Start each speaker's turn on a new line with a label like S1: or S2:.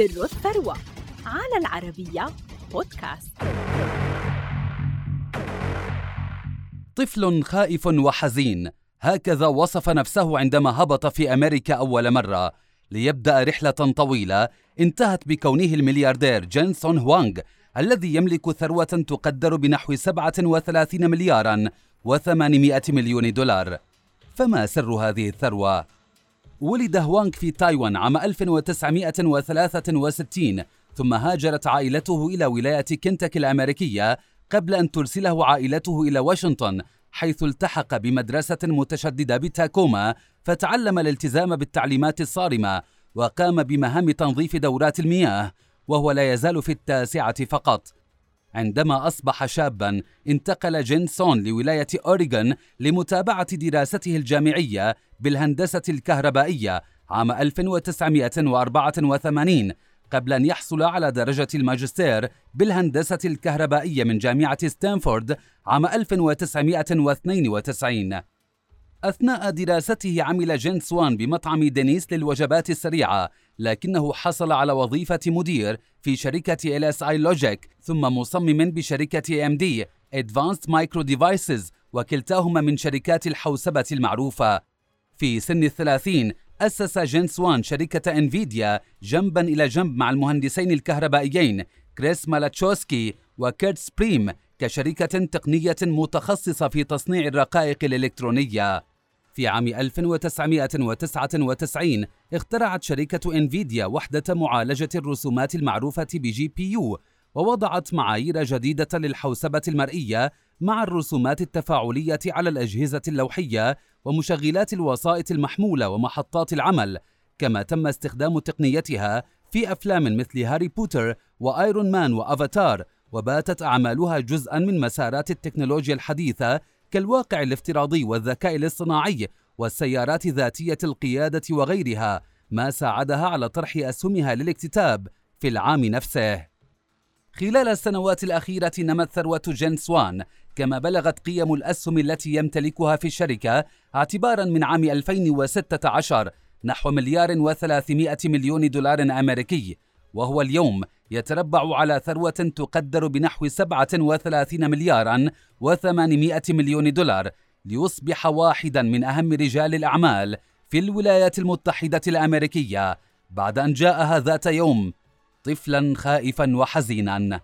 S1: سر الثروة على العربية بودكاست.
S2: طفل خائف وحزين. هكذا وصف نفسه عندما هبط في أمريكا أول مرة. ليبدأ رحلة طويلة. انتهت بكونه الملياردير جينسون هوانغ الذي يملك ثروة تقدر بنحو 37 مليارا و800 مليون دولار. فما سر هذه الثروة؟ ولد هوانغ في تايوان عام 1963 ثم هاجرت عائلته إلى ولاية كنتاكي الأمريكية قبل أن ترسله عائلته إلى واشنطن حيث التحق بمدرسة متشددة بتاكوما فتعلم الالتزام بالتعليمات الصارمة وقام بمهام تنظيف دورات المياه وهو لا يزال في التاسعة فقط. عندما أصبح شابا انتقل جينسون لولاية أوريغون لمتابعة دراسته الجامعية بالهندسة الكهربائية عام 1984 قبل أن يحصل على درجة الماجستير بالهندسة الكهربائية من جامعة ستانفورد عام 1992 أثناء دراسته عمل جين سوان بمطعم دينيس للوجبات السريعة لكنه حصل على وظيفة مدير في شركة LSI Logic ثم مصمم بشركة AMD Advanced Micro Devices وكلتاهما من شركات الحوسبة المعروفة. في سن الثلاثين أسس جينسون شركة انفيديا جنبا إلى جنب مع المهندسين الكهربائيين كريس مالاتشوسكي وكيرت سبريم كشركة تقنية متخصصة في تصنيع الرقائق الإلكترونية. في عام 1999 اخترعت شركة إنفيديا وحدة معالجة الرسومات المعروفة ب GPU ووضعت معايير جديدة للحوسبة المرئية مع الرسومات التفاعلية على الأجهزة اللوحية ومشغلات الوسائط المحمولة ومحطات العمل. كما تم استخدام تقنيتها في أفلام مثل هاري بوتر وآيرون مان وأفاتار وباتت أعمالها جزءا من مسارات التكنولوجيا الحديثة كالواقع الافتراضي والذكاء الاصطناعي والسيارات ذاتية القيادة وغيرها ما ساعدها على طرح أسهمها للاكتتاب في العام نفسه. خلال السنوات الأخيرة نمت ثروة جين سوان كما بلغت قيم الأسهم التي يمتلكها في الشركة اعتبارا من عام 2016 نحو مليار وثلاثمائة مليون دولار أمريكي. وهو اليوم يتربع على ثروة تقدر بنحو 37 مليارا و800 مليون دولار ليصبح واحدا من أهم رجال الأعمال في الولايات المتحدة الأمريكية بعد أن جاءها ذات يوم طفلا خائفا وحزينا.